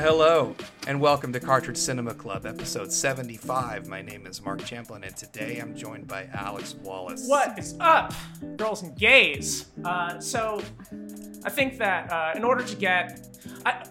Hello, and welcome to Cartridge Cinema Club, episode 75. My name is Mark Champlin, and today I'm joined by Alex Wallace. What is up, girls and gays? Uh, so, I think that uh, in order to get. I,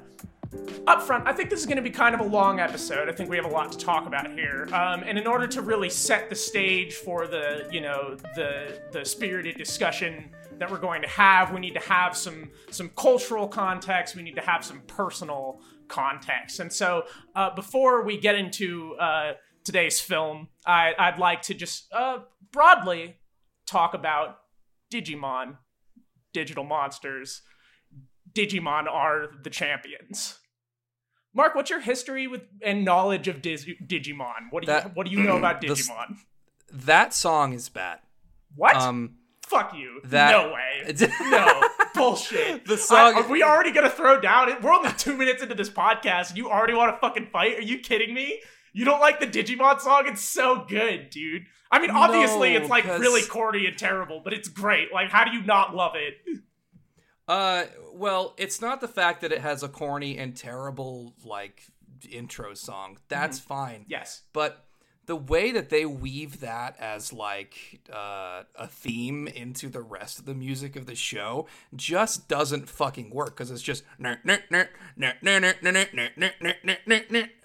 up front, I think this is going to be kind of a long episode. I think we have a lot to talk about here, um, and in order to really set the stage for the, you know, the the spirited discussion that we're going to have, we need to have some some cultural context. We need to have some personal context. And so, uh, before we get into uh, today's film, I, would like to just uh, broadly talk about Digimon, digital monsters. Digimon are the champions. Mark, what's your history with and knowledge of Digimon? What do you what do you know about Digimon? that song is bad. What? Um, Fuck you. That, no way. no bullshit. The song. I, are we already gonna throw down? We're only two minutes into this podcast, and you already want to fucking fight? Are you kidding me? You don't like the Digimon song? It's so good, dude. I mean, obviously, no, it's like cause... really corny and terrible, but it's great. Like, how do you not love it? Uh, well, it's not the fact that it has a corny and terrible like intro song. That's mm-hmm. fine. Yes, but the way that they weave that as like uh, a theme into the rest of the music of the show just doesn't fucking work because it's just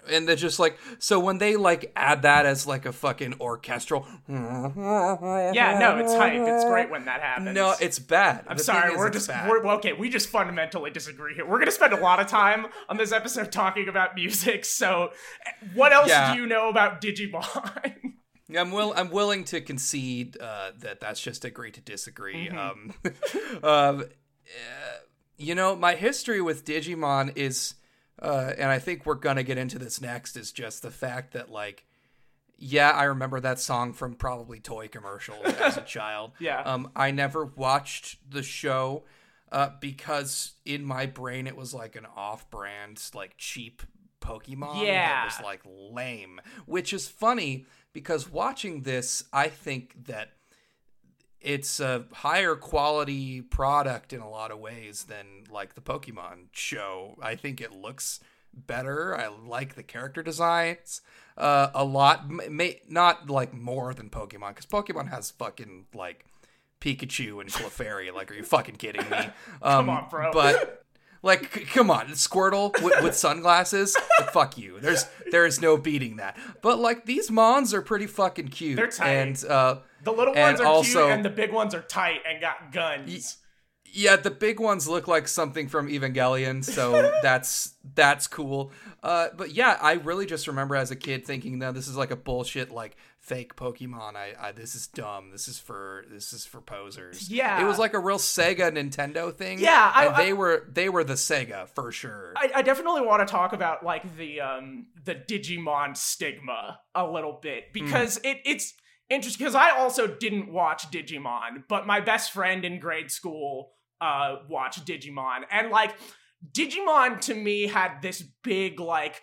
and they're just like so when they like add that as like a fucking orchestral yeah no it's hype it's great when that happens no it's bad i'm the sorry we're just we're, okay we just fundamentally disagree here we're gonna spend a lot of time on this episode talking about music so what else yeah. do you know about digimon I'm will I'm willing to concede uh, that that's just agree to disagree. Mm-hmm. Um, uh, you know, my history with Digimon is uh, and I think we're gonna get into this next, is just the fact that like, yeah, I remember that song from probably toy commercials as a child. Yeah. Um, I never watched the show, uh, because in my brain it was like an off-brand, like cheap Pokemon. Yeah. That was like lame, which is funny because watching this, I think that it's a higher quality product in a lot of ways than like the Pokemon show. I think it looks better. I like the character designs uh, a lot. May, not like more than Pokemon because Pokemon has fucking like Pikachu and Clefairy. like, are you fucking kidding me? Um, Come on, bro. But like, c- come on, Squirtle with, with sunglasses. fuck you. There's there is no beating that. But like these Mons are pretty fucking cute. They're tight. And uh, the little ones are also, cute, and the big ones are tight and got guns. Y- yeah, the big ones look like something from Evangelion, so that's that's cool. Uh, but yeah, I really just remember as a kid thinking that this is like a bullshit like fake Pokemon. I, I this is dumb. This is for this is for posers. Yeah, it was like a real Sega Nintendo thing. Yeah, I, and they I, were they were the Sega for sure. I, I definitely want to talk about like the um the Digimon stigma a little bit because mm. it it's interesting because I also didn't watch Digimon, but my best friend in grade school uh watched Digimon and like Digimon to me had this big like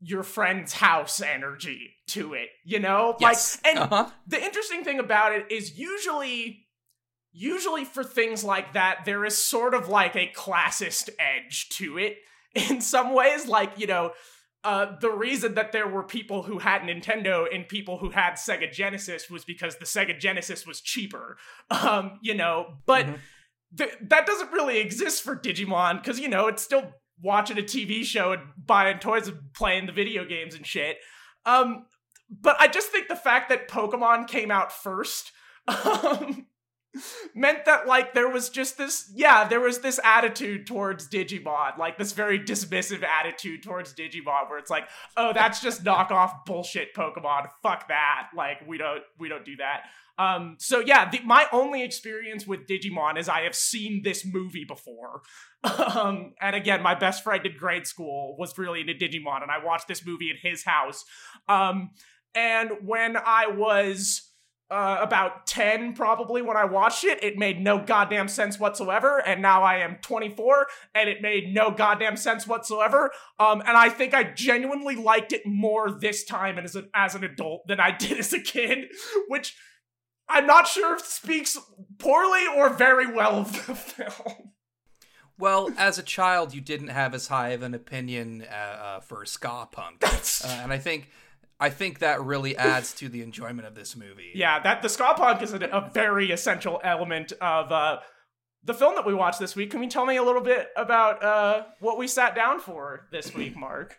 your friend's house energy to it, you know? Yes. Like and uh-huh. the interesting thing about it is usually usually for things like that there is sort of like a classist edge to it in some ways like, you know, uh, the reason that there were people who had Nintendo and people who had Sega Genesis was because the Sega Genesis was cheaper. Um, you know, but mm-hmm. th- that doesn't really exist for Digimon because, you know, it's still watching a TV show and buying toys and playing the video games and shit. Um, but I just think the fact that Pokemon came out first um, meant that like there was just this yeah there was this attitude towards digimon like this very dismissive attitude towards digimon where it's like oh that's just knockoff bullshit pokemon. Fuck that. Like we don't we don't do that. Um so yeah the, my only experience with digimon is i have seen this movie before. Um and again my best friend in grade school was really into digimon and i watched this movie at his house. Um and when i was uh, about 10 probably when I watched it. It made no goddamn sense whatsoever. And now I am 24 and it made no goddamn sense whatsoever. Um, and I think I genuinely liked it more this time as, a, as an adult than I did as a kid, which I'm not sure if speaks poorly or very well of the film. Well, as a child, you didn't have as high of an opinion uh, uh, for ska punk, uh, and I think I think that really adds to the enjoyment of this movie. Yeah, that the ska punk is a, a very essential element of uh, the film that we watched this week. Can you tell me a little bit about uh, what we sat down for this week, Mark?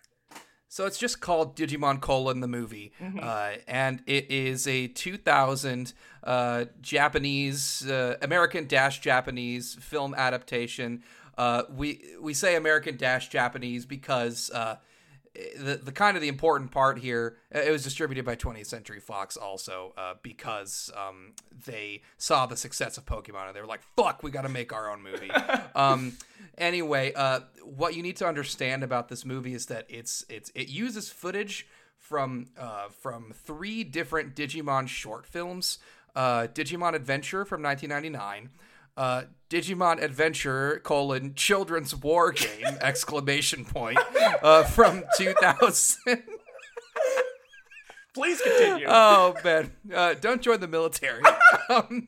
So it's just called Digimon colon the movie, Mm-hmm. uh, and it is a 2000 uh, Japanese uh, American dash Japanese film adaptation. Uh, we we say American dash Japanese because uh, the the kind of the important part here. uh, It was distributed by 20th Century Fox also uh, because um, they saw the success of Pokemon and they were like, "Fuck, we got to make our own movie." um, anyway, uh, what you need to understand about this movie is that it's it's it uses footage from uh, from three different Digimon short films: uh, Digimon Adventure from 1999. Uh, Digimon Adventure colon Children's War Game exclamation point uh, from 2000. Please continue. oh man, uh, don't join the military. um,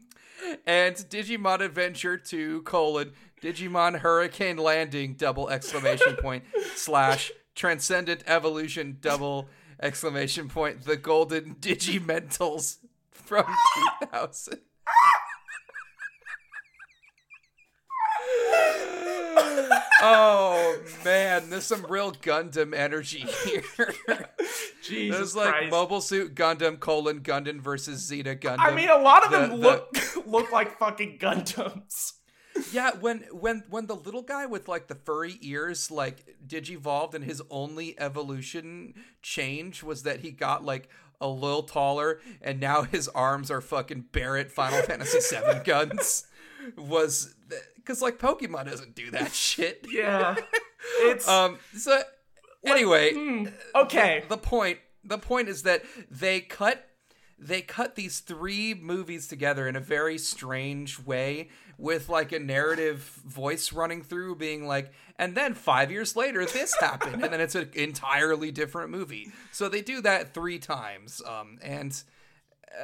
and Digimon Adventure 2 colon Digimon Hurricane Landing double exclamation point slash Transcendent Evolution double exclamation point the Golden Digimentals from 2000. oh man, there's some real Gundam energy here. Jesus There's like Christ. Mobile Suit Gundam colon Gundam versus Zeta Gundam. I mean, a lot of them the- look look like fucking Gundams. yeah, when when when the little guy with like the furry ears like digivolved and his only evolution change was that he got like a little taller and now his arms are fucking Barret Final Fantasy VII guns was because like Pokemon doesn't do that shit. Yeah, it's Um. So anyway, hmm, okay. the point the point is that they cut they cut these three movies together in a very strange way with like a narrative voice running through being like and then 5 years later this happened and then it's an entirely different movie so they do that 3 times um and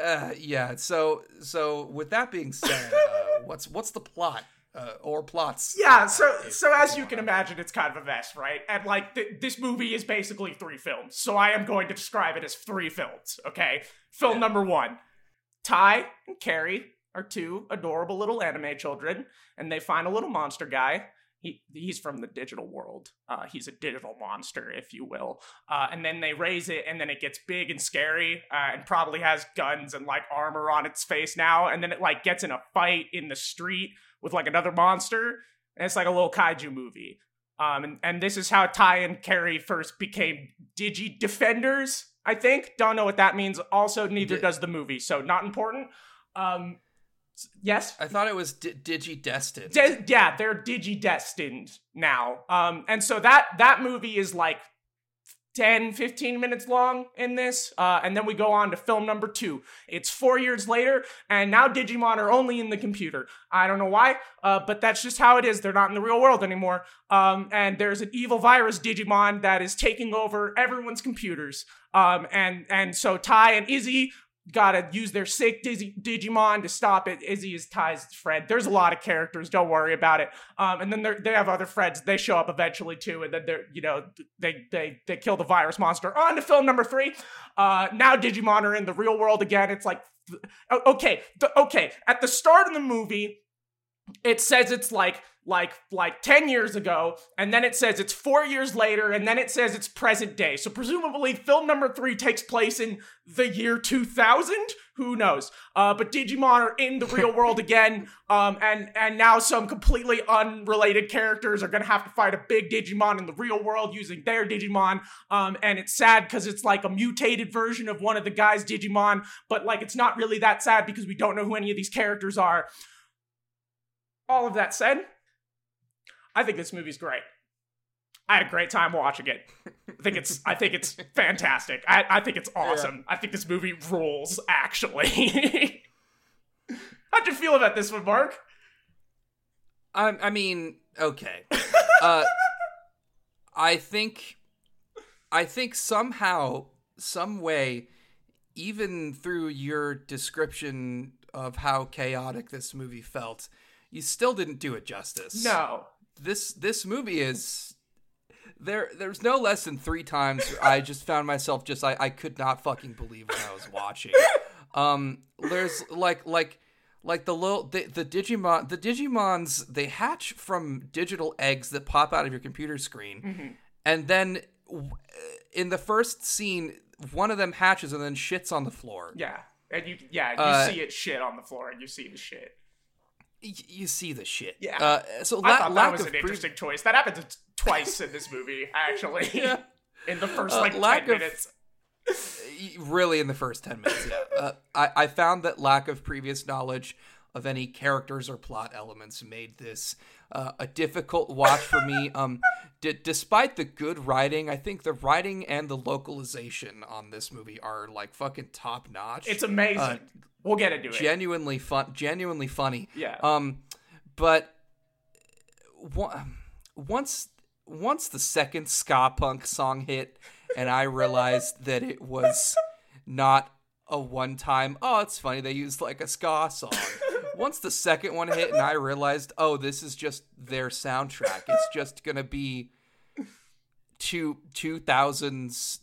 uh, yeah so so with that being said uh, what's what's the plot uh, or plots Yeah, so if- so as you can imagine, it's kind of a mess, right? And like th- this movie is basically three films, so I am going to describe it as three films. Okay, film number one: Tai and Kari are two adorable little anime children, and they find a little monster guy. He, he's from the digital world. Uh, he's a digital monster, if you will. Uh, and then they raise it, and then it gets big and scary, uh, and probably has guns and like armor on its face now. And then it like gets in a fight in the street with like another monster, and it's like a little kaiju movie. Um, and, and this is how Tai and Kari first became Digi Defenders. I think. Don't know what that means. Also, neither does the movie, so not important. Um, yes. I thought it was D- Digi Destined. De- yeah, they're digi destined now. Um, and so that that movie is like 10, 15 minutes long in this. Uh, and then we go on to film number two. It's four years later, and now Digimon are only in the computer. I don't know why, uh, but that's just how it is. They're not in the real world anymore. Um, and there's an evil virus Digimon that is taking over everyone's computers. Um, and and so Tai and Izzy gotta use their sick Digi- Digimon to stop it. Izzy is Tai's Fred. There's a lot of characters. Don't worry about it. Um, and then they're- have other friends. They show up eventually too, and then they're you know they they they kill the virus monster. On to film number three. Uh, now Digimon are in the real world again. It's like okay, okay. At the start of the movie, it says it's like like like 10 years ago and then it says it's 4 years later and then it says it's present day. So presumably film number 3 takes place in the year 2000 who knows? Uh but digimon are in the real world again um and and now some completely unrelated characters are gonna have to fight a big digimon in the real world using their digimon um and it's sad because it's like a mutated version of one of the guys digimon but like it's not really that sad because we don't know who any of these characters are all of that said, I think this movie's great. I had a great time watching it. I think it's I think it's fantastic. I, I think it's awesome. I think this movie rules, actually. How'd you feel about this one, Mark? I, I mean, okay. Uh, I think, I think somehow, some way, even through your description of how chaotic this movie felt, you still didn't do it justice. No. this this movie is there there's no less than three times I just found myself just I, I could not fucking believe what I was watching. Um there's like like like the little the, the Digimon the Digimons they hatch from digital eggs that pop out of your computer screen. And then in the first scene one of them hatches and then shits on the floor. Yeah. And you yeah, you Uh, see it shit on the floor and you see the shit. You see the shit. Yeah. Uh, so I la- thought that lack was of an pre- interesting choice. That happened twice in this movie, actually. Yeah. In the first Uh, like lack ten of- minutes. really in the first 10 minutes yeah uh, I, I found that lack of previous knowledge of any characters or plot elements made this uh, a difficult watch for me um d- despite the good writing i think the writing and the localization on this movie are like fucking top notch It's amazing. uh, we'll get into it. genuinely fun genuinely funny Yeah. um but wa- once once the second ska punk song hit and i realized that it was not a one time oh it's funny they used like a ska song once the second one hit and i realized oh this is just their soundtrack it's just gonna be two 2000s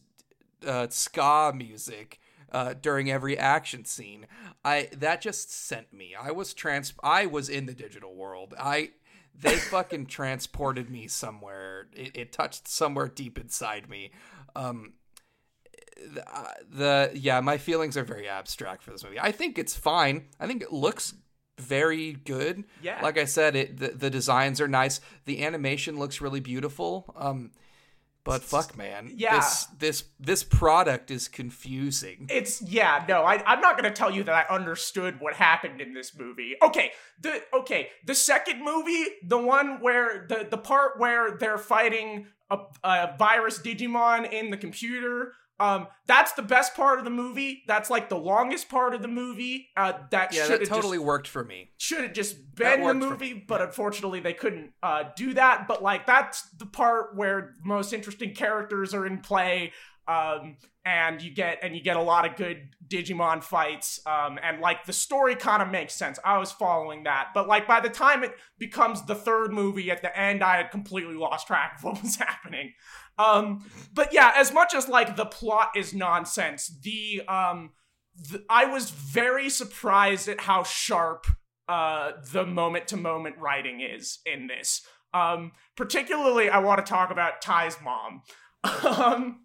uh, ska music uh, during every action scene. I that just sent me. I was trans. I was in the digital world. I they fucking transported me somewhere. It, it touched somewhere deep inside me. Um, the, uh, the yeah, my feelings are very abstract for this movie. I think it's fine. I think it looks very good. Yeah. Like I said, it the, the designs are nice. The animation looks really beautiful. Um, but fuck, man, Yeah. this this this product is confusing. It's yeah, no, I, I'm not gonna tell you that I understood what happened in this movie. Okay, the okay, the second movie, the one where the the part where they're fighting a, a virus Digimon in the computer. Um, that's the best part of the movie. That's like the longest part of the movie. Uh, that Yeah, that totally just worked for me. should have just been the movie, but unfortunately they couldn't uh, do that. But like that's the part where most interesting characters are in play, um, and you get and you get a lot of good Digimon fights, um, and like the story kind of makes sense. I was following that, but like by the time it becomes the third movie at the end, I had completely lost track of what was happening. Um, but yeah, as much as like the plot is nonsense, the um, th- I was very surprised at how sharp uh, the moment to moment writing is in this. Um, particularly, I want to talk about Tai's mom.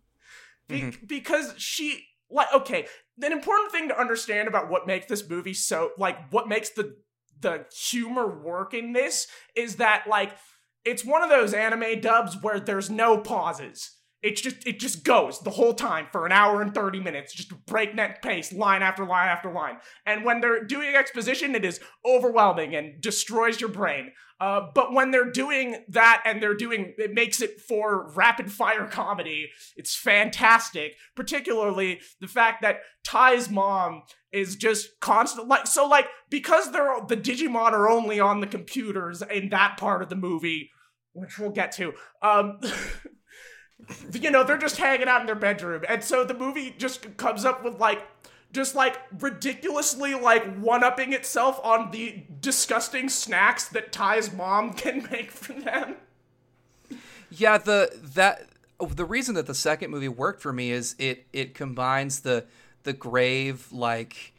be- mm-hmm. because she, like, okay, an important thing to understand about what makes this movie so, like, what makes the the humor work in this is that, like, it's one of those anime dubs where there's no pauses. It's just it just goes the whole time for an hour and 30 minutes, just breakneck pace, line after line after line. And when they're doing exposition, it is overwhelming and destroys your brain. Uh, but when they're doing that and they're doing it makes it for rapid fire comedy, it's fantastic. Particularly the fact that Tai's mom is just constant like so like because they're the Digimon are only on the computers in that part of the movie, which we'll get to. Um you know, they're just hanging out in their bedroom. And so the movie just comes up with like just like ridiculously like one-upping itself on the disgusting snacks that Tai's mom can make for them. Yeah, the that the reason that the second movie worked for me is it it combines the the grave like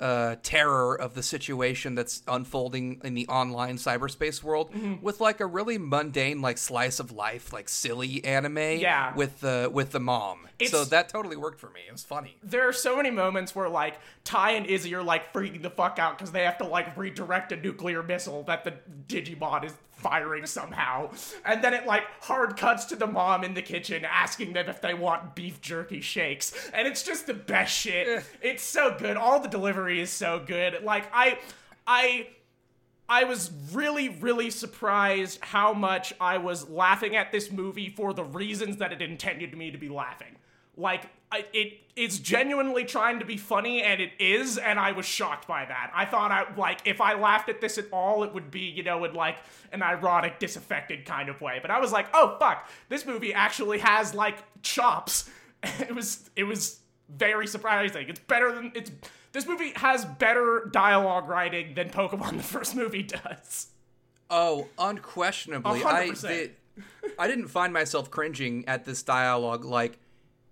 uh, terror of the situation that's unfolding in the online cyberspace world Mm-hmm. with like a really mundane like slice of life like silly anime Yeah. with the with the mom so that totally worked for me it was funny There are so many moments where like Tai and Izzy are like freaking the fuck out because they have to like redirect a nuclear missile that the Digimon is firing somehow. And then it like hard cuts to the mom in the kitchen asking them if they want beef jerky shakes. And it's just the best shit. It's so good. All the delivery is so good. Like I I I was really, really surprised how much I was laughing at this movie for the reasons that it intended me to be laughing. Like, I, it it's genuinely trying to be funny, and it is, and I was shocked by that. I thought I like if I laughed at this at all, it would be you know in like an ironic, disaffected kind of way. But I was like, oh fuck, this movie actually has like chops. It was it was very surprising. It's better than it's. This movie has better dialogue writing than Pokemon the first movie does. Oh, unquestionably. A hundred I percent. the, I didn't find myself cringing at this dialogue like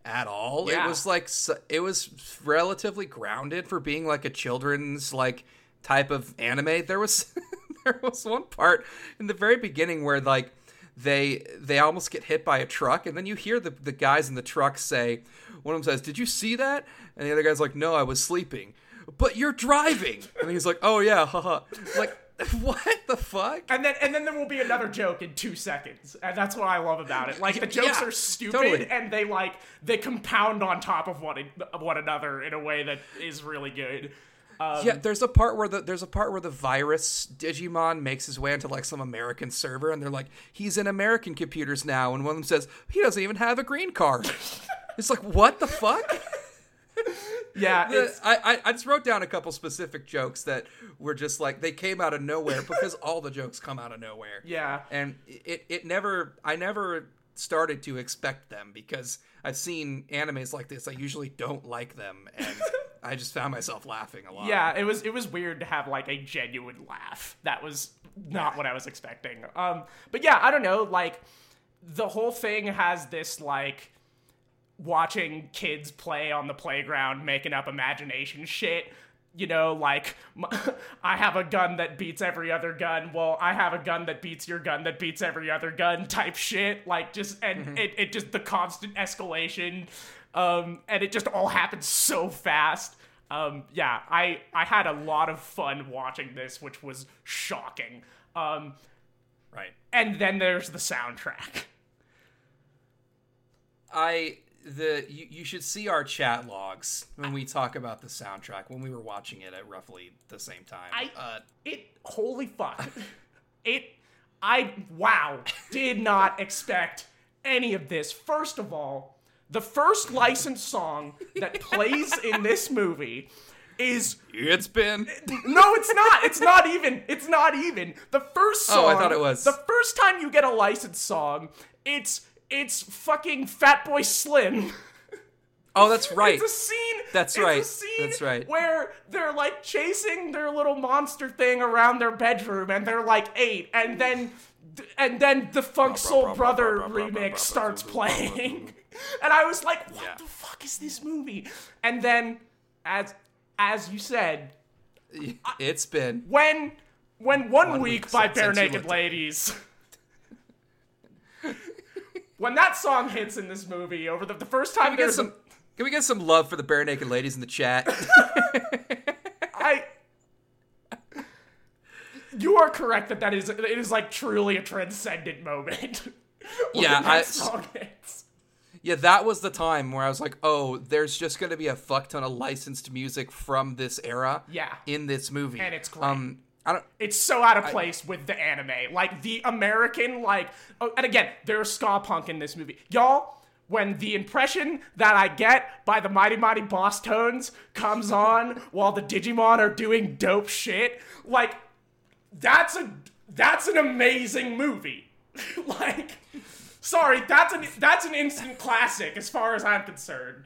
at all. Yeah. It was like it was relatively grounded for being like a children's like type of anime. There was there was one part in the very beginning where like they they almost get hit by a truck and then you hear the the guys in the truck say one of them says, "Did you see that?" And the other guy's like, "No, I was sleeping." But you're driving. And he's like, "Oh yeah, haha." Like what the fuck? And then and then there will be another joke in two seconds, and that's what I love about it. Like the jokes Yeah, are stupid, totally. and they like they compound on top of one of one another in a way that is really good. Um, Yeah, there's a part where the there's a part where the virus Digimon makes his way into like some American server, and they're like, he's in American computers now, and one of them says he doesn't even have a green card. it's like what the fuck? yeah, The- I, I I just wrote down a couple specific jokes that were just like they came out of nowhere because all the jokes come out of nowhere. yeah. and it it never I never started to expect them because I've seen animes like this. I usually don't like them, and I just found myself laughing a lot. Yeah, it was it was weird to have like a genuine laugh. That was not what I was expecting. Um, but yeah, I don't know. Like the whole thing has this like watching kids play on the playground, making up imagination shit. You know, like m- I have a gun that beats every other gun. Well, I have a gun that beats your gun that beats every other gun type shit. Like just and it, it just the constant escalation, um, and it just all happens so fast. Um, yeah, I I had a lot of fun watching this, which was shocking. Um, right. and then there's the soundtrack. I the you, you should see our chat logs when we talk about the soundtrack when we were watching it at roughly the same time. I- uh, It holy fuck. it I wow, did not expect any of this. First of all, the first licensed song that plays in this movie is it's been no, it's not. It's not even. It's not even. The first song Oh, I thought it was. The first time you get a licensed song, it's it's fucking Fatboy Slim. oh that's right. It's a scene. That's it's right. A scene That's right. Where they're like chasing their little monster thing around their bedroom, and they're like eight, and then and then the Funk Soul Brother remix starts playing, and I was like, "What Yeah. the fuck is this movie?" And then, as as you said, it's been when when one, One week, week by Barenaked. Ladies. when that song hits in this movie, over the, the first time Can we get there's some? Can we get some love for the Barenaked Ladies in the chat? I. You are correct that that is it is like truly a transcendent moment. Yeah, that I- song hits. yeah, that was the time where I was like, oh, there's just gonna be a fuck ton of licensed music from this era. Yeah. in this movie, And it's great. Um, I don't. It's so out of place with the anime. Like the American, like, oh, and again, there's ska punk in this movie, y'all. When the impression that I get by the Mighty Mighty Bosstones comes on while the Digimon are doing dope shit, like, that's a that's an amazing movie. like, sorry, that's an that's an instant classic as far as I'm concerned.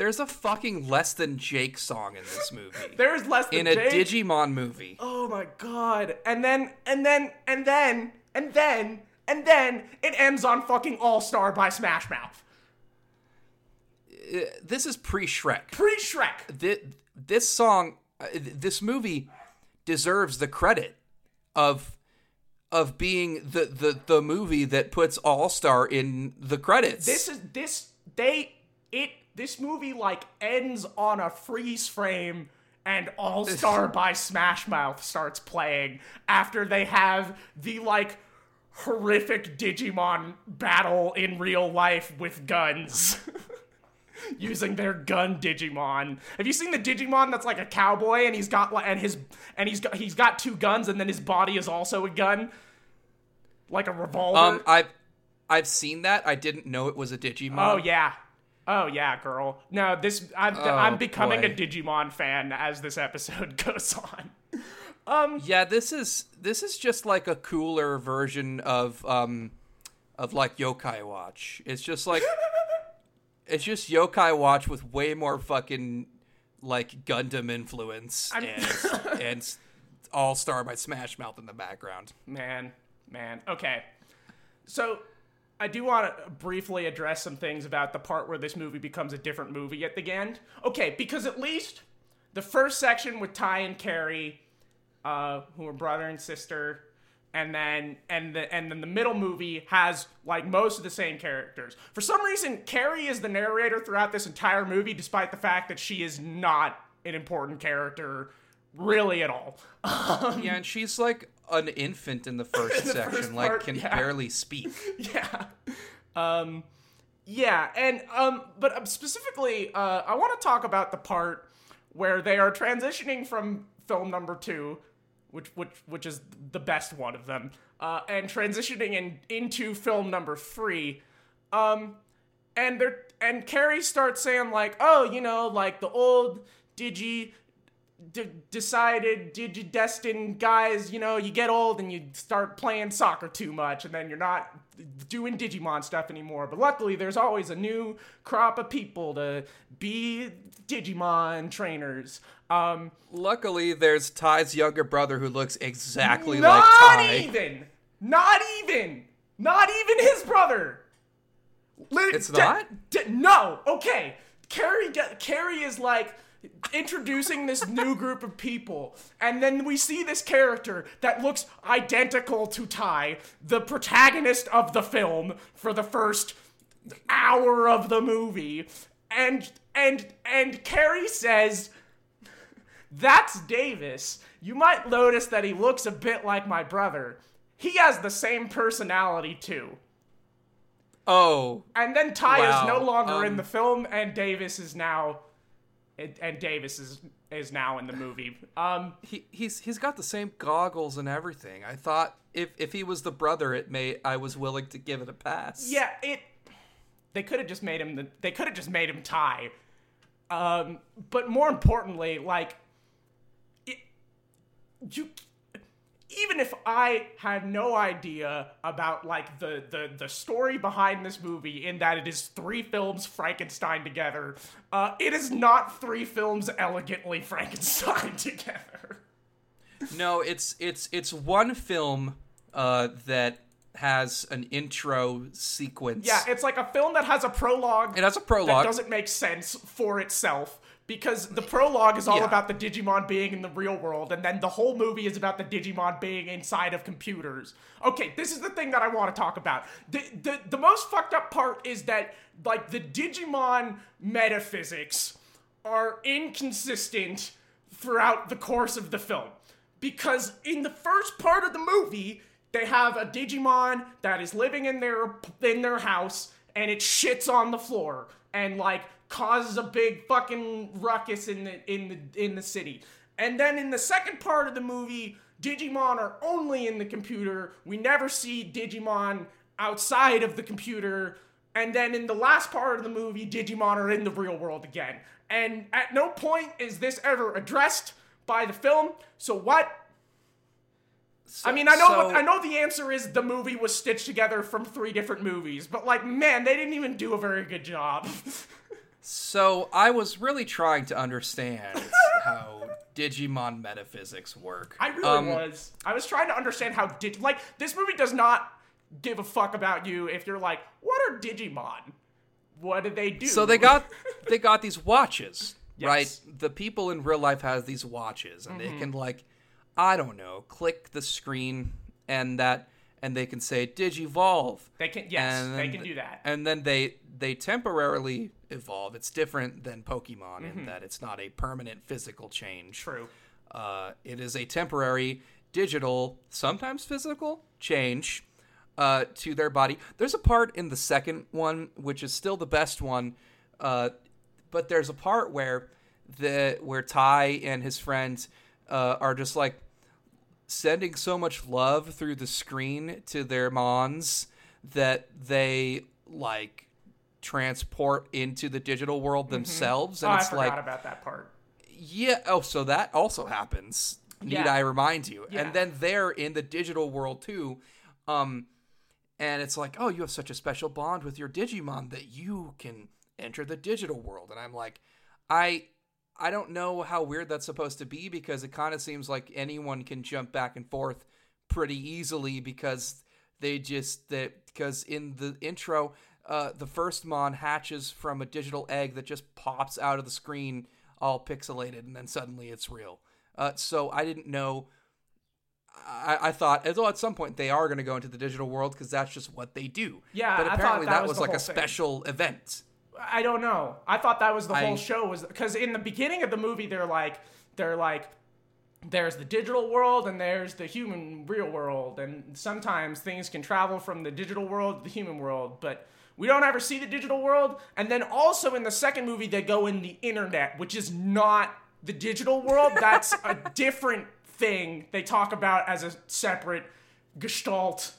There's a fucking less than Jake song in this movie. There's less than Jake. in a Jake. Digimon movie. Oh my god. And then and then and then and then and then it ends on fucking All Star by Smash Mouth. This is pre Shrek. Pre Shrek. This, this song, uh, this movie deserves the credit of of being the the the movie that puts All Star in the credits. This is this they it this movie like ends on a freeze frame and All Star by Smash Mouth starts playing after they have the like horrific Digimon battle in real life with guns. Using their gun Digimon. Have you seen the Digimon that's like a cowboy and he's got like and his and he's got he's got two guns and then his body is also a gun? Like a revolver? um, I've I've seen that. I didn't know it was a Digimon. Oh yeah. Oh yeah, girl. No, this I'm I'm becoming a. Digimon fan as this episode goes on. Um, Yeah, this is this is just like a cooler version of um of like Yokai Watch. It's just like it's just Yokai Watch with way more fucking like Gundam influence I'm- and and All Star by Smash Mouth in the background. Man, man. Okay. So I do want to briefly address some things about the part where this movie becomes a different movie at the end. Okay, because at least the first section with Tai and Kari, uh, who are brother and sister, and then and the and then the middle movie has like most of the same characters. For some reason, Kari is the narrator throughout this entire movie, despite the fact that she is not an important character really at all. yeah, and she's like an infant in the first the section, first like part, can yeah. barely speak. yeah. Um, yeah, and um, but um, specifically, uh, I want to talk about the part where they are transitioning from film number two, which which which is the best one of them, uh, and transitioning in into film number three. Um, and they're and Kari starts saying like, oh, you know, like the old Digi d- decided digidestined guys, you know, you get old and you start playing soccer too much, and then you're not doing Digimon stuff anymore. But luckily, there's always a new crop of people to be Digimon trainers. Um, Luckily, there's Tai's younger brother who looks exactly like Tai. Not even, not even, not even his brother. It's d- not? d- no. Okay. Kari. Kari is like introducing this new group of people, and then we see this character that looks identical to Tai, the protagonist of the film for the first hour of the movie, and and and Kari says. That's Davis. You might notice that he looks a bit like my brother. He has the same personality too. Oh, And then Tai is no Wow, longer in um, the film, and Davis is now, and, and Davis is is now in the movie. Um, he he's he's got the same goggles and everything. I thought if if he was the brother, it may I was willing to give it a pass. yeah, it. They could have just made him. The, they could have just made him Tai. Um, but more importantly, like, it, you. Even if I had no idea about like the, the the story behind this movie, in that it is three films Frankenstein together, uh, it is not three films elegantly Frankenstein together. No, it's it's it's one film uh, that has an intro sequence. Yeah, it's like a film that has a prologue. it has a prologue that doesn't make sense for itself because the prologue is all Yeah. about the Digimon being in the real world, and then the whole movie is about the Digimon being inside of computers. Okay, this is the thing that I want to talk about. The, the, the most fucked up part is that, like, the Digimon metaphysics are inconsistent throughout the course of the film. Because in the first part of the movie, they have a Digimon that is living in their in their house and it shits on the floor and like causes a big fucking ruckus in the in the in the city. And then in the second part of the movie, Digimon are only in the computer. We never see Digimon outside of the computer. And then in the last part of the movie, Digimon are in the real world again. And at no point is this ever addressed by the film. So what? I mean, I know so- what, I know the answer is the movie was stitched together from three different movies, but like, man, they didn't even do a very good job. So I was really trying to understand how Digimon metaphysics work. I really Um, was. I was trying to understand how did like this movie does not give a fuck about you if you're like, what are Digimon? What do they do? So they got they got these watches, Yes. right? The people in real life has these watches, and Mm-hmm. they can like, I don't know, click the screen, and that, and they can say Digivolve. They can yes, and they can do that. And then they they temporarily evolve. It's different than Pokemon Mm-hmm. in that it's not a permanent physical change. True. Uh, it is a temporary digital, sometimes physical change uh, to their body. There's a part in the second one which is still the best one, uh, but there's a part where the where Tai and his friends uh, are just like sending so much love through the screen to their mons that they like transport into the digital world themselves Oh, and I it's forgot like about that part. yeah. Oh, so that also happens. Need Yeah. I remind you? Yeah. And then they're in the digital world too. Um, and it's like, oh, you have such a special bond with your Digimon that you can enter the digital world. And I'm like, I, I don't know how weird that's supposed to be because it kind of seems like anyone can jump back and forth pretty easily because they just that because in the intro, uh, the first Mon hatches from a digital egg that just pops out of the screen, all pixelated, and then suddenly it's real. Uh, so I didn't know. I, I thought, although at some point they are going to go into the digital world because that's just what they do. Yeah, but apparently that that, was was like a thing. special event. I don't know. I thought that was the I- whole show was because in the beginning of the movie they're like they're like there's the digital world and there's the human real world and sometimes things can travel from the digital world to the human world but we don't ever see the digital world and then also in the second movie they go in the internet which is not the digital world that's a different thing they talk about as a separate gestalt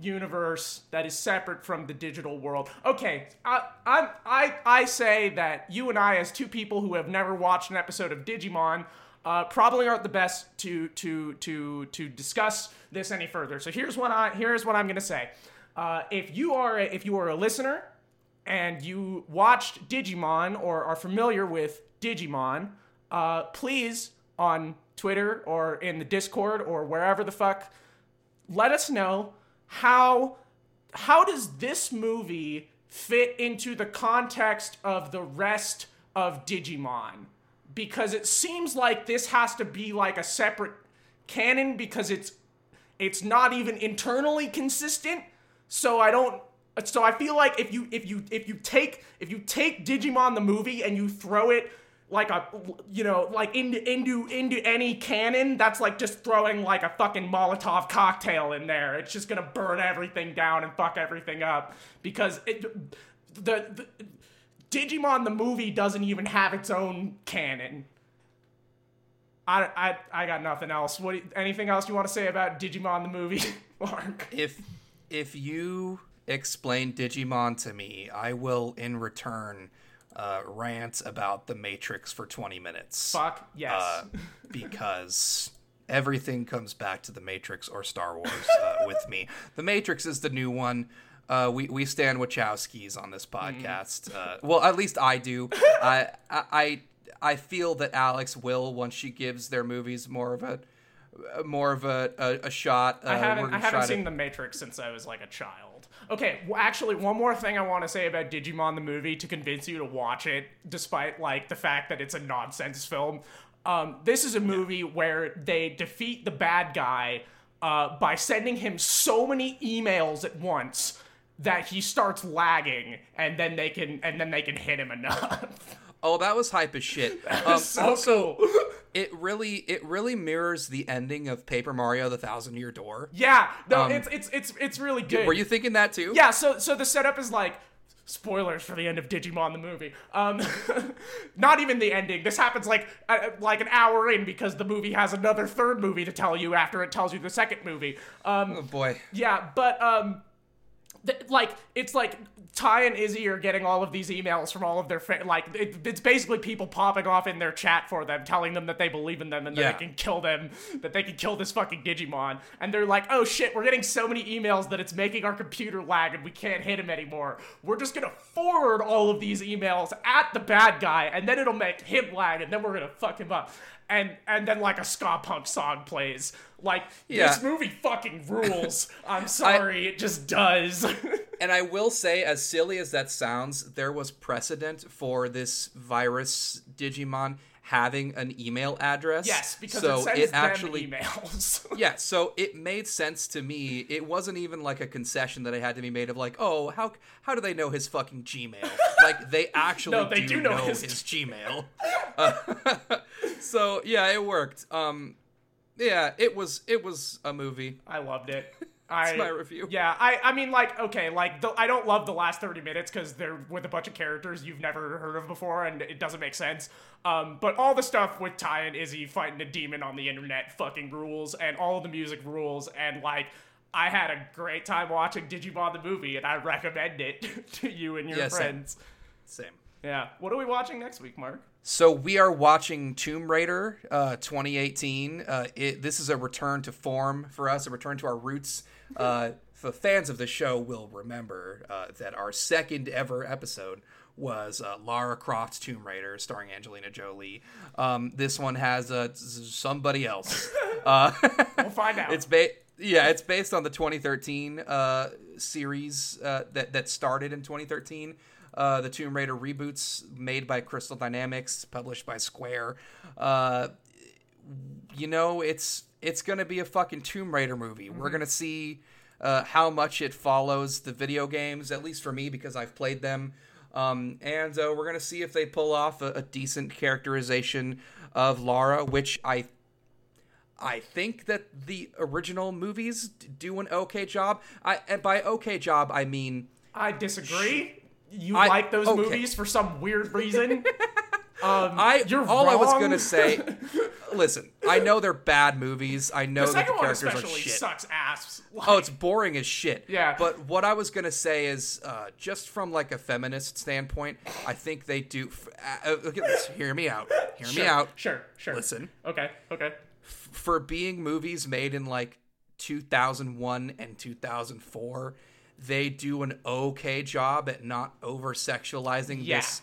universe that is separate from the digital world. Okay, I, I'm I I say that you and I, as two people who have never watched an episode of Digimon, uh, probably aren't the best to to to to discuss this any further. So here's what I here's what I'm gonna say. Uh, if you are a, if you are a listener and you watched Digimon or are familiar with Digimon, uh, please on Twitter or in the Discord or wherever the fuck let us know how how does this movie fit into the context of the rest of Digimon? Because it seems like this has to be like a separate canon because it's it's not even internally consistent. So I don't so I feel like if you if you if you take if you take Digimon the movie and you throw it like a you know like into into into any canon that's like just throwing like a fucking molotov cocktail in there. It's just gonna burn everything down and fuck everything up because it the, the digimon the movie doesn't even have its own canon. I i, I got nothing else. What anything else you want to say about digimon the movie mark? If if you explain Digimon to me, I will in return uh, rant about the Matrix for 20 minutes. fuck yes Uh, because everything comes back to the Matrix or Star Wars uh, with me. The Matrix is the new one. Uh, we we stand Wachowskis on this podcast. Uh, well, at least I do. I, I I I feel that Alex will once she gives their movies more of a more of a a, a shot. Uh, I haven't, I haven't seen The Matrix since I was like a child. Okay, well, actually, one more thing I want to say about Digimon the movie to convince you to watch it, despite like the fact that it's a nonsense film. Um, this is a movie where they defeat the bad guy uh, by sending him so many emails at once that he starts lagging, and then they can and then they can hit him enough. Oh, that was hype as shit. Um, so also, cool. it really it really mirrors the ending of Paper Mario: The Thousand Year Door. yeah, no, Um, it's it's it's it's really good. Were you thinking that too? Yeah, so so the setup is like spoilers for the end of Digimon the movie. Um, not even the ending. This happens like uh, like an hour in because the movie has another third movie to tell you after it tells you the second movie. Um, Oh boy. yeah, but um, th- like it's like Tai and Izzy are getting all of these emails from all of their fa- like it, it's basically people popping off in their chat for them, telling them that they believe in them and that Yeah. they can kill them, that they can kill this fucking Digimon, and they're like, oh shit, we're getting so many emails that it's making our computer lag and we can't hit him anymore. We're just gonna forward all of these emails at the bad guy, and then it'll make him lag, and then we're gonna fuck him up. And and then like a ska punk song plays. Like Yeah. this movie fucking rules. I'm sorry, it just does. And I will say, as silly as that sounds, there was precedent for this virus Digimon having an email address. yes, because so it it actually emails. yeah, so it made sense to me. It wasn't even like a concession that I had to be made of like, oh, how how do they know his fucking Gmail? like they actually No, they do know his- his Gmail. Uh, so yeah, it worked. Um, yeah, it was it was a movie. I loved it. I, my review. Yeah, I, I mean, like, okay, like, the, I don't love the last 30 minutes because they're with a bunch of characters you've never heard of before and it doesn't make sense. Um, but all the stuff with Tai and Izzy fighting a demon on the internet fucking rules and all of the music rules and, like, I had a great time watching Digimon the movie and I recommend it to you and your Yeah, same. friends. Same. Yeah. What are we watching next week, Mark? So we are watching Tomb Raider uh, 2018. Uh, it, this is a return to form for us, a return to our roots. Uh, the fans of the show will remember uh, that our second ever episode was uh, Lara Croft's Tomb Raider, starring Angelina Jolie. Um, this one has somebody else. Uh, We'll find out. it's ba- yeah, it's based on the 2013 uh, series uh, that that started in 2013. Uh, the Tomb Raider reboots made by Crystal Dynamics, published by Square. Uh, you know, it's it's gonna be a fucking Tomb Raider movie. We're gonna see uh, how much it follows the video games, at least for me because I've played them. Um, and uh, we're gonna see if they pull off a, a decent characterization of Lara, which I I think that the original movies do an okay job. I and by okay job I mean I disagree. You I- like those okay. movies for some weird reason. um, I you're all I was gonna say. listen, I know they're bad movies. I know the that the characters are shit. sucks ass. Like, Oh, it's boring as shit. Yeah. But what I was gonna say is, uh, just from like a feminist standpoint, I think they do. F- uh, okay, let's hear me out. Hear sure, me out. Sure, sure. Listen, Okay, okay. for being movies made in like 2001 and 2004, they do an okay job at not over sexualizing Yeah. this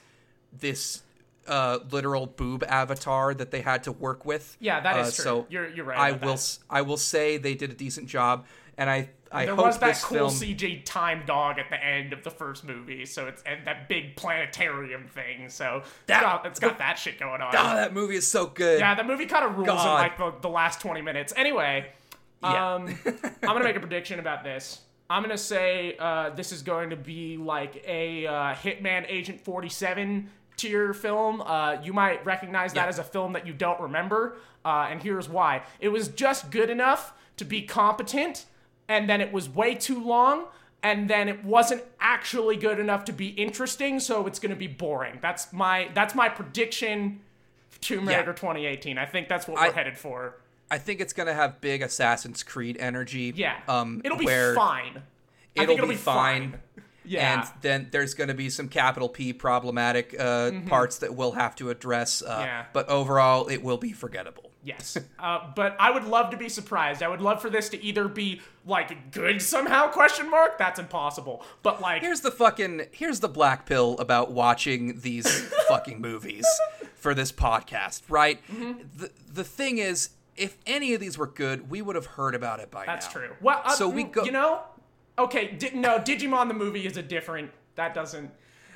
this uh, literal boob avatar that they had to work with. Yeah, that is Uh, true. So you're you're right. I will that. I will say they did a decent job, and I I There hope was that cool film. CG time dog at the end of the first movie, so it's and that big planetarium thing. So That- it's got, it's got that shit going on. Oh, that movie is so good. Yeah, that movie kind of rules in like the, the last 20 minutes. Anyway, Yeah. um, I'm gonna make a prediction about this. I'm gonna say uh, this is going to be like a uh, Hitman Agent 47 tier film. Uh, you might recognize that Yeah. as a film that you don't remember, uh, and here's why: it was just good enough to be competent, and then it was way too long. And then it wasn't actually good enough to be interesting, so it's gonna be boring. That's my that's my prediction Tomb Yeah. Raider 2018. I think that's what we're headed for. I think it's gonna have big Assassin's Creed energy. Yeah. Um, it'll be fine. It'll, it'll be, be fine. fine. Yeah. And then there's going to be some capital P problematic uh, parts that we'll have to address. Uh, Mm-hmm. Yeah. But overall, it will be forgettable. yes. Uh, but I would love to be surprised. I would love for this to either be like good somehow question mark. That's impossible. But like Here's the fucking here's the black pill about watching these fucking movies for this podcast, right? Mm-hmm. The the thing is, if any of these were good, we would have heard about it by that's now. That's true. Well, uh, So we go- You know? Okay. Di- no, Digimon the movie is a different. That doesn't.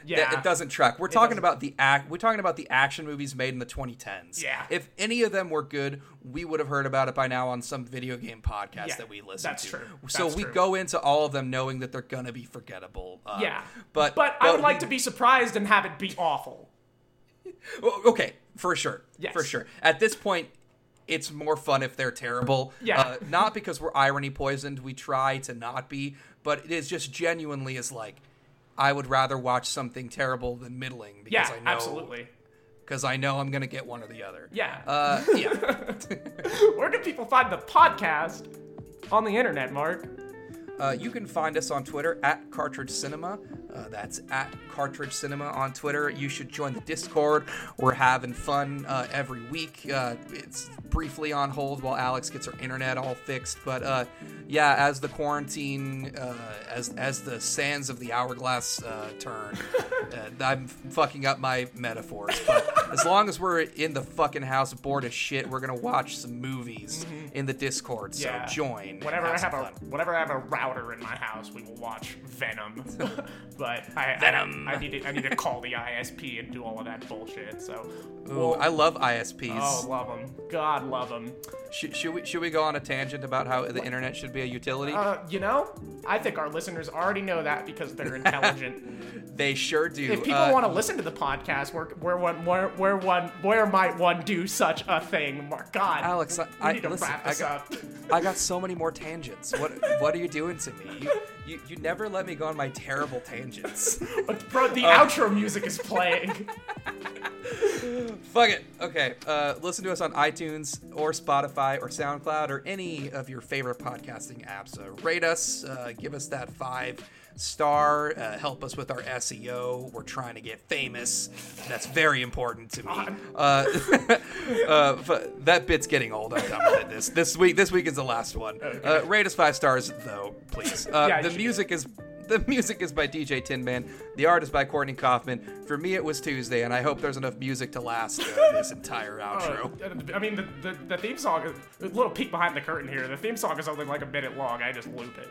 Yeah. That- It doesn't track. We're talking doesn't- about the act. We're talking about the action movies made in the 2010s. Yeah. If any of them were good, we would have heard about it by now on some video game podcast Yeah, that we listen that's to. true. So That's we true. go into all of them knowing that they're gonna be forgettable. Uh, Yeah. But But I would like we- to be surprised and have it be awful. Okay, for sure. Yes. For sure. At this point, it's more fun if they're terrible. Yeah. Uh, not because we're irony poisoned. We try to not be, but it is just genuinely is like, I would rather watch something terrible than middling because Yeah. I know Absolutely. because I know I'm gonna get one or the other. Yeah. Uh, yeah. Where can people find the podcast on the internet, Mark? Uh, you can find us on Twitter at Cartridge Cinema. Uh, that's at Cartridge Cinema on Twitter. You should join the Discord. We're having fun uh, every week. Uh, it's briefly on hold while Alex gets her internet all fixed. But uh, yeah, as the quarantine, uh, as as the sands of the hourglass uh, turn, uh, I'm fucking up my metaphors. But as long as we're in the fucking house bored as shit, we're gonna watch some movies in the Discord. So Yeah. join. Whenever I have a fun. whenever I have a router in my house, we will watch Venom. but I, Venom. I, I need to I need to call the ISP and do all of that bullshit. So Ooh, I love ISPs. oh, love them. God love them. Should, should we should we go on a tangent about how the internet should be a utility? Uh, you know, I think our listeners already know that because they're intelligent. they sure do. if people Uh, want to listen to the podcast, where where one where where one where might one do such a thing? Mark, God, Alex, I, we I need to listen. wrap I this got, up. I got so many more tangents. What what are you doing to me? You you, you never let me go on my terrible tangents. But bro, the Uh, outro music is playing. Fuck it. Okay. Uh, listen to us on iTunes or Spotify or SoundCloud or any of your favorite podcasting apps. Uh, rate us. Uh, give us that five star. Uh, help us with our SEO. We're trying to get famous. That's very important to me. Uh, uh, that bit's getting old. I'm done with it. This this week this week is the last one. Uh, rate us five stars though, please. Uh, Yeah, the music is the music is by DJ Tin Man. The art is by Courtney Kaufman. For me, it was Tuesday, and I hope there's enough music to last uh, this entire outro. Uh, I mean, the, the, the theme song, is, a little peek behind the curtain here. The theme song is only like a minute long. I just loop it.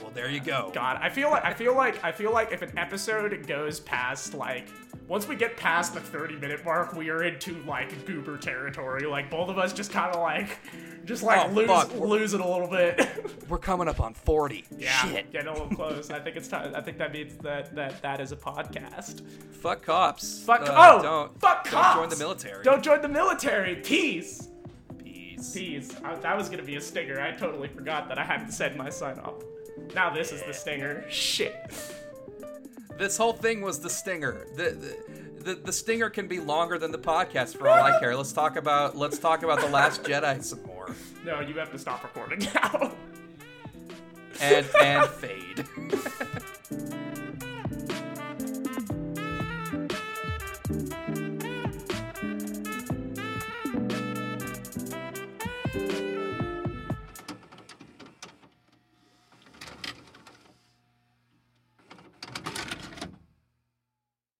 Well, there you go. God, I feel like I feel like I feel like if an episode goes past like once we get past the 30 minute mark, we are into like goober territory. Like both of us just kind of like just like Oh, lose fuck. lose it a little bit. We're coming up on 40. yeah, Shit. getting a little close. I think it's time. I think that means that that that is a podcast. Fuck cops. Fuck Uh, oh, don't, fuck don't cops. join the military. Don't join the military. Peace. Peace. Peace. I, that was gonna be a stinger. I totally forgot that I hadn't said my sign off. Now this is the stinger. Shit. This whole thing was the stinger. The, the the the stinger can be longer than the podcast for all I care. Let's talk about let's talk about the Last Jedi some more. No, you have to stop recording now. And and fade.